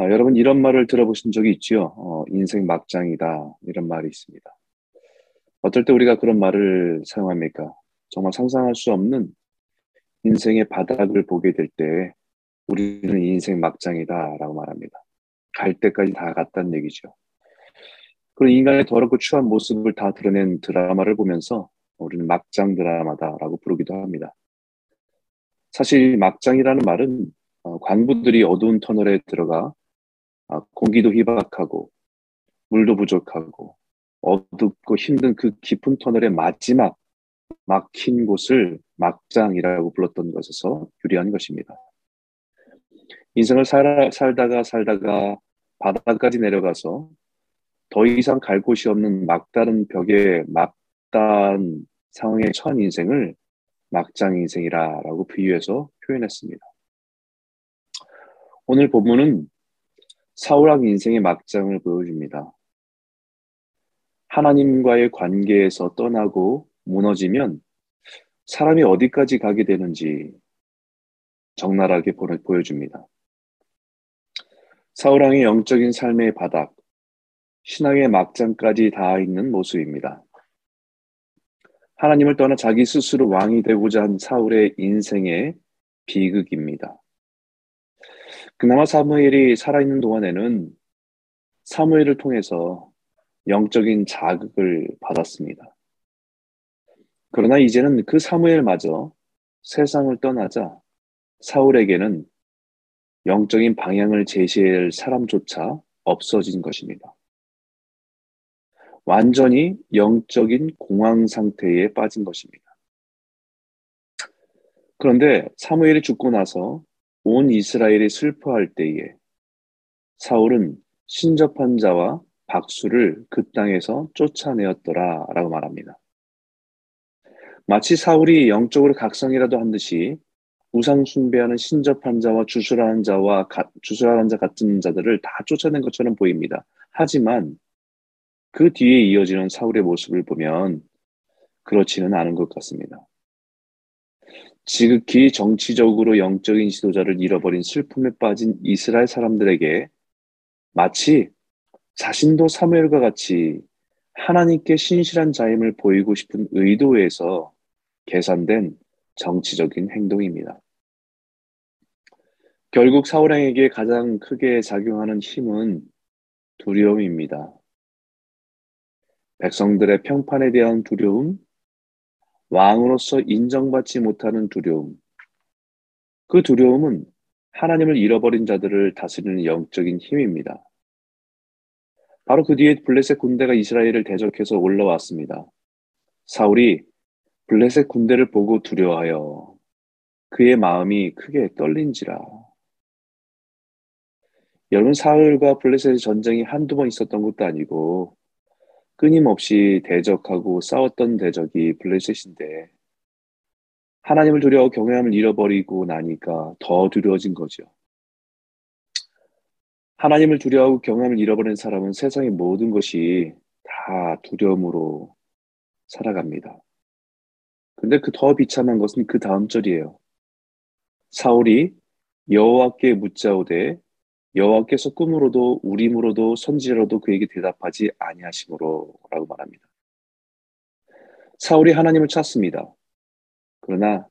아, 여러분 이런 말을 들어보신 적이 있지요? 어, 인생 막장이다 이런 말이 있습니다. 어떨 때 우리가 그런 말을 사용합니까? 정말 상상할 수 없는 인생의 바닥을 보게 될 때 우리는 인생 막장이다라고 말합니다. 갈 때까지 다 갔다는 얘기죠. 그런 인간의 더럽고 추한 모습을 다 드러낸 드라마를 보면서 우리는 막장 드라마다라고 부르기도 합니다. 사실 막장이라는 말은 어, 관부들이 어두운 터널에 들어가 아, 공기도 희박하고 물도 부족하고 어둡고 힘든 그 깊은 터널의 마지막 막힌 곳을 막장이라고 불렀던 것에서 유리한 것입니다. 인생을 살, 살다가 살다가 바닥까지 내려가서 더 이상 갈 곳이 없는 막다른 벽에 막단 상황에 처한 인생을 막장 인생이라고 비유해서 표현했습니다. 오늘 본문은 사울왕 인생의 막장을 보여줍니다. 하나님과의 관계에서 떠나고 무너지면 사람이 어디까지 가게 되는지 적나라하게 보여줍니다. 사울왕의 영적인 삶의 바닥, 신앙의 막장까지 닿아 있는 모습입니다. 하나님을 떠나 자기 스스로 왕이 되고자 한 사울의 인생의 비극입니다. 그나마 사무엘이 살아있는 동안에는 사무엘을 통해서 영적인 자극을 받았습니다. 그러나 이제는 그 사무엘마저 세상을 떠나자 사울에게는 영적인 방향을 제시할 사람조차 없어진 것입니다. 완전히 영적인 공황 상태에 빠진 것입니다. 그런데 사무엘이 죽고 나서 온 이스라엘이 슬퍼할 때에 사울은 신접한 자와 박수를 그 땅에서 쫓아내었더라 라고 말합니다. 마치 사울이 영적으로 각성이라도 한 듯이 우상 숭배하는 신접한 자와 주술하는 자와 가, 주술하는 자 같은 자들을 다 쫓아낸 것처럼 보입니다. 하지만 그 뒤에 이어지는 사울의 모습을 보면 그렇지는 않은 것 같습니다. 지극히 정치적으로 영적인 지도자를 잃어버린 슬픔에 빠진 이스라엘 사람들에게 마치 자신도 사무엘과 같이 하나님께 신실한 자임을 보이고 싶은 의도에서 계산된 정치적인 행동입니다. 결국 사울왕에게 가장 크게 작용하는 힘은 두려움입니다. 백성들의 평판에 대한 두려움, 왕으로서 인정받지 못하는 두려움. 그 두려움은 하나님을 잃어버린 자들을 다스리는 영적인 힘입니다. 바로 그 뒤에 블레셋 군대가 이스라엘을 대적해서 올라왔습니다. 사울이 블레셋 군대를 보고 두려워하여 그의 마음이 크게 떨린지라. 여러분 사울과 블레셋의 전쟁이 한두 번 있었던 것도 아니고 끊임없이 대적하고 싸웠던 대적이 블레셋인데 하나님을 두려워 경외함을 잃어버리고 나니까 더 두려워진 거죠. 하나님을 두려워하고 경외함을 잃어버린 사람은 세상의 모든 것이 다 두려움으로 살아갑니다. 근데 그 더 비참한 것은 그 다음 절이에요. 사울이 여호와께 묻자오되 여호와께서 꿈으로도 우림으로도 선지로도 그에게 대답하지 아니하심으로라고 말합니다. 사울이 하나님을 찾습니다. 그러나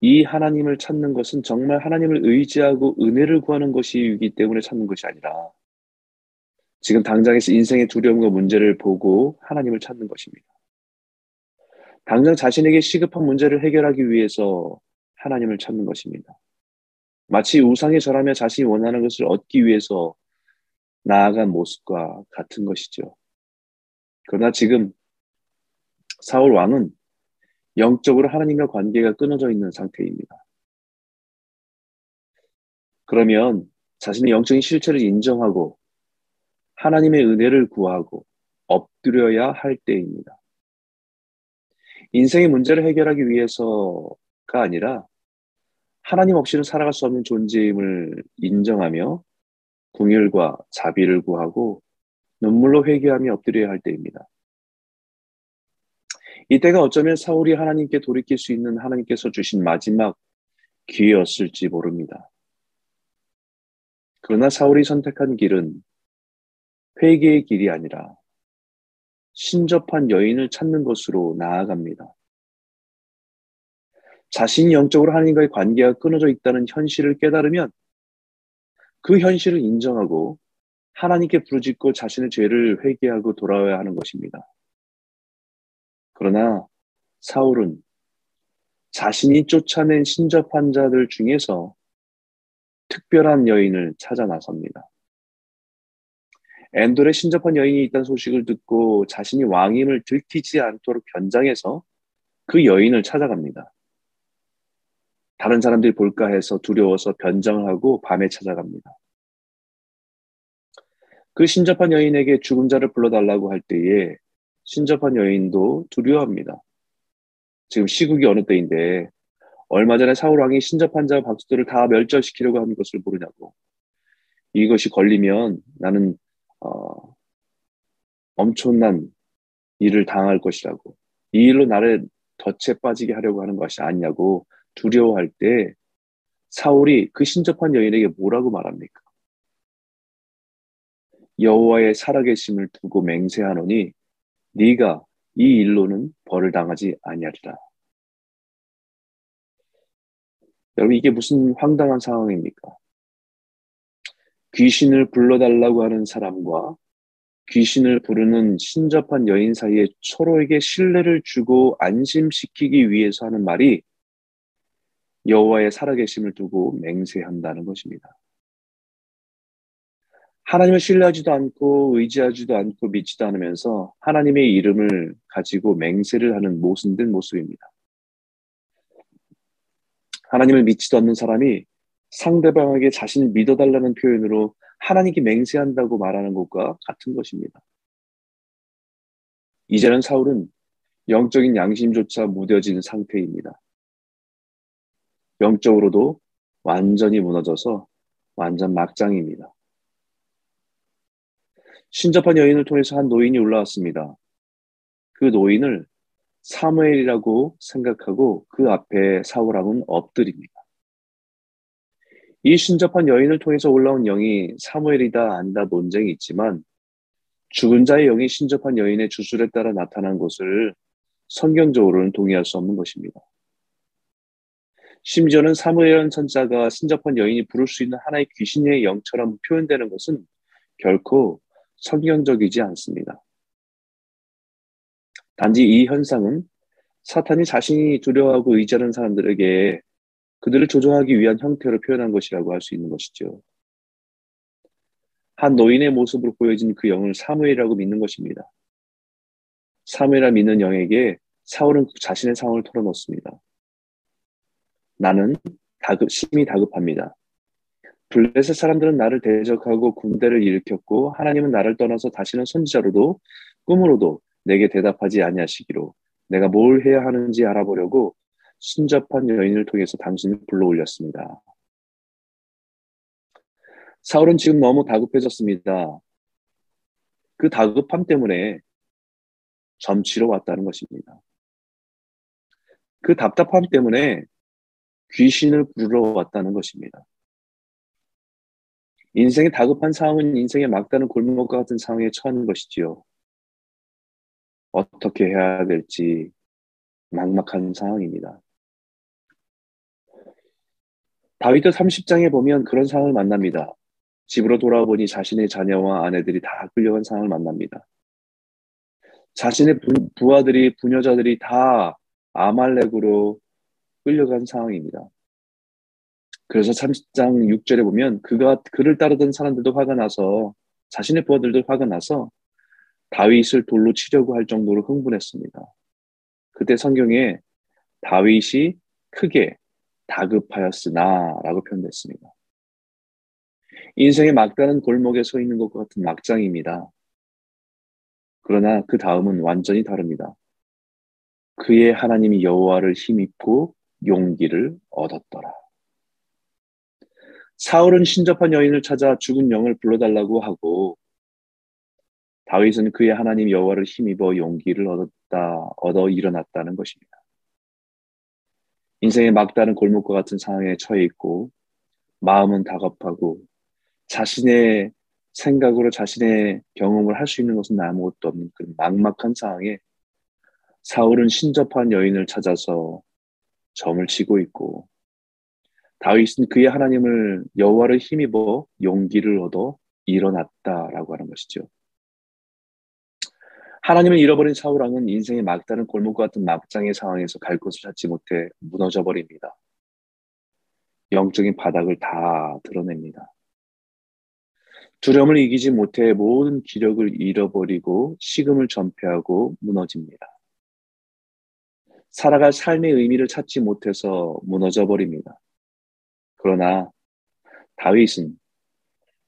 이 하나님을 찾는 것은 정말 하나님을 의지하고 은혜를 구하는 것이기 때문에 찾는 것이 아니라 지금 당장에서 인생의 두려움과 문제를 보고 하나님을 찾는 것입니다. 당장 자신에게 시급한 문제를 해결하기 위해서 하나님을 찾는 것입니다. 마치 우상에 절하며 자신이 원하는 것을 얻기 위해서 나아간 모습과 같은 것이죠. 그러나 지금 사울 왕은 영적으로 하나님과 관계가 끊어져 있는 상태입니다. 그러면 자신의 영적인 실체를 인정하고 하나님의 은혜를 구하고 엎드려야 할 때입니다. 인생의 문제를 해결하기 위해서가 아니라 하나님 없이는 살아갈 수 없는 존재임을 인정하며 궁율과 자비를 구하고 눈물로 회개하며 엎드려야 할 때입니다. 이때가 어쩌면 사울이 하나님께 돌이킬 수 있는 하나님께서 주신 마지막 기회였을지 모릅니다. 그러나 사울이 선택한 길은 회개의 길이 아니라 신접한 여인을 찾는 것으로 나아갑니다. 자신이 영적으로 하나님과의 관계가 끊어져 있다는 현실을 깨달으면 그 현실을 인정하고 하나님께 부르짖고 자신의 죄를 회개하고 돌아와야 하는 것입니다. 그러나 사울은 자신이 쫓아낸 신접한 자들 중에서 특별한 여인을 찾아 나섭니다. 엔돌에 신접한 여인이 있다는 소식을 듣고 자신이 왕임을 들키지 않도록 변장해서 그 여인을 찾아갑니다. 다른 사람들이 볼까 해서 두려워서 변장을 하고 밤에 찾아갑니다. 그 신접한 여인에게 죽은 자를 불러달라고 할 때에 신접한 여인도 두려워합니다. 지금 시국이 어느 때인데 얼마 전에 사울 왕이 신접한 자 박수들을 다 멸절시키려고 하는 것을 모르냐고. 이것이 걸리면 나는 어, 엄청난 일을 당할 것이라고. 이 일로 나를 덫에 빠지게 하려고 하는 것이 아니냐고 두려워할 때 사울이 그 신접한 여인에게 뭐라고 말합니까? 여호와의 살아계심을 두고 맹세하노니 네가 이 일로는 벌을 당하지 아니하리라. 여러분 이게 무슨 황당한 상황입니까? 귀신을 불러달라고 하는 사람과 귀신을 부르는 신접한 여인 사이에 서로에게 신뢰를 주고 안심시키기 위해서 하는 말이 여호와의 살아계심을 두고 맹세한다는 것입니다. 하나님을 신뢰하지도 않고 의지하지도 않고 믿지도 않으면서 하나님의 이름을 가지고 맹세를 하는 모순된 모습입니다. 하나님을 믿지도 않는 사람이 상대방에게 자신을 믿어달라는 표현으로 하나님께 맹세한다고 말하는 것과 같은 것입니다. 이제는 사울은 영적인 양심조차 무뎌진 상태입니다. 영적으로도 완전히 무너져서 완전 막장입니다. 신접한 여인을 통해서 한 노인이 올라왔습니다. 그 노인을 사무엘이라고 생각하고 그 앞에 사울왕은 엎드립니다. 이 신접한 여인을 통해서 올라온 영이 사무엘이다 아니다 논쟁이 있지만 죽은 자의 영이 신접한 여인의 주술에 따라 나타난 것을 성경적으로는 동의할 수 없는 것입니다. 심지어는 사무엘 선자가 신접한 여인이 부를 수 있는 하나의 귀신의 영처럼 표현되는 것은 결코 성경적이지 않습니다. 단지 이 현상은 사탄이 자신이 두려워하고 의지하는 사람들에게 그들을 조종하기 위한 형태로 표현한 것이라고 할 수 있는 것이죠. 한 노인의 모습으로 보여진 그 영을 사무엘이라고 믿는 것입니다. 사무엘이라 믿는 영에게 사울은 자신의 상황을 털어놓습니다. 나는 다급, 심히 다급합니다. 블레셋 사람들은 나를 대적하고 군대를 일으켰고 하나님은 나를 떠나서 다시는 선지자로도 꿈으로도 내게 대답하지 아니하시기로 내가 뭘 해야 하는지 알아보려고 신접한 여인을 통해서 당신을 불러 올렸습니다. 사울은 지금 너무 다급해졌습니다. 그 다급함 때문에 점치러 왔다는 것입니다. 그 답답함 때문에 귀신을 부르러 왔다는 것입니다. 인생의 다급한 상황은 인생의 막다른 골목과 같은 상황에 처한 것이지요. 어떻게 해야 될지 막막한 상황입니다. 다윗도 30장에 보면 그런 상황을 만납니다. 집으로 돌아보니 자신의 자녀와 아내들이 다 끌려간 상황을 만납니다. 자신의 부, 하들이 부녀자들이 다 아말렉으로 끌려간 상황입니다. 그래서 30장 6절에 보면 그가 그를 따르던 사람들도 화가 나서 자신의 부하들도 화가 나서 다윗을 돌로 치려고 할 정도로 흥분했습니다. 그때 성경에 다윗이 크게 다급하였으나라고 표현됐습니다. 인생의 막다른 골목에 서 있는 것과 같은 막장입니다. 그러나 그 다음은 완전히 다릅니다. 그의 하나님이 여호와를 힘입고 용기를 얻었더라. 사울은 신접한 여인을 찾아 죽은 영을 불러달라고 하고 다윗은 그의 하나님 여호와를 힘입어 용기를 얻었다 얻어 일어났다는 것입니다. 인생의 막다른 골목과 같은 상황에 처해 있고 마음은 다급하고 자신의 생각으로 자신의 경험을 할 수 있는 것은 아무것도 없는 그 막막한 상황에 사울은 신접한 여인을 찾아서 점을 치고 있고 다윗은 그의 하나님을 여호와를 힘입어 용기를 얻어 일어났다라고 하는 것이죠. 하나님을 잃어버린 사울 왕은 인생의 막다른 골목 같은 막장의 상황에서 갈 곳을 찾지 못해 무너져 버립니다. 영적인 바닥을 다 드러냅니다. 두려움을 이기지 못해 모든 기력을 잃어버리고 식음을 전폐하고 무너집니다. 살아갈 삶의 의미를 찾지 못해서 무너져 버립니다. 그러나 다윗은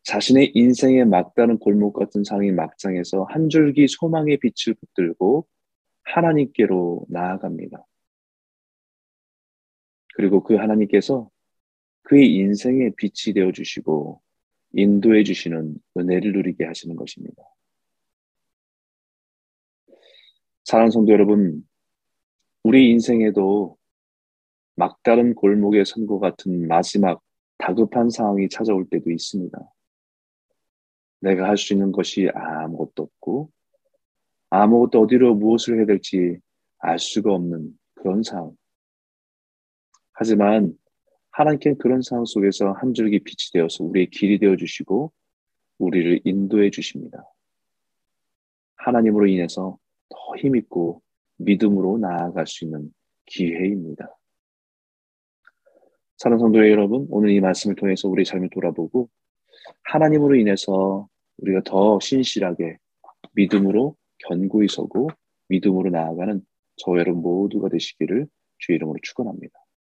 자신의 인생의 막다른 골목 같은 상의 막장에서 한 줄기 소망의 빛을 붙들고 하나님께로 나아갑니다. 그리고 그 하나님께서 그의 인생의 빛이 되어 주시고 인도해 주시는 은혜를 누리게 하시는 것입니다. 사랑하는 성도 여러분, 우리 인생에도 막다른 골목의 선거 같은 마지막 다급한 상황이 찾아올 때도 있습니다. 내가 할 수 있는 것이 아무것도 없고 아무것도 어디로 무엇을 해야 될지 알 수가 없는 그런 상황. 하지만 하나님께는 그런 상황 속에서 한 줄기 빛이 되어서 우리의 길이 되어 주시고 우리를 인도해 주십니다. 하나님으로 인해서 더 힘있고 믿음으로 나아갈 수 있는 기회입니다. 사랑 성도 여러분, 오늘 이 말씀을 통해서 우리 삶을 돌아보고 하나님으로 인해서 우리가 더 신실하게 믿음으로 견고히 서고 믿음으로 나아가는 저 여러분 모두가 되시기를 주의 이름으로 축원합니다.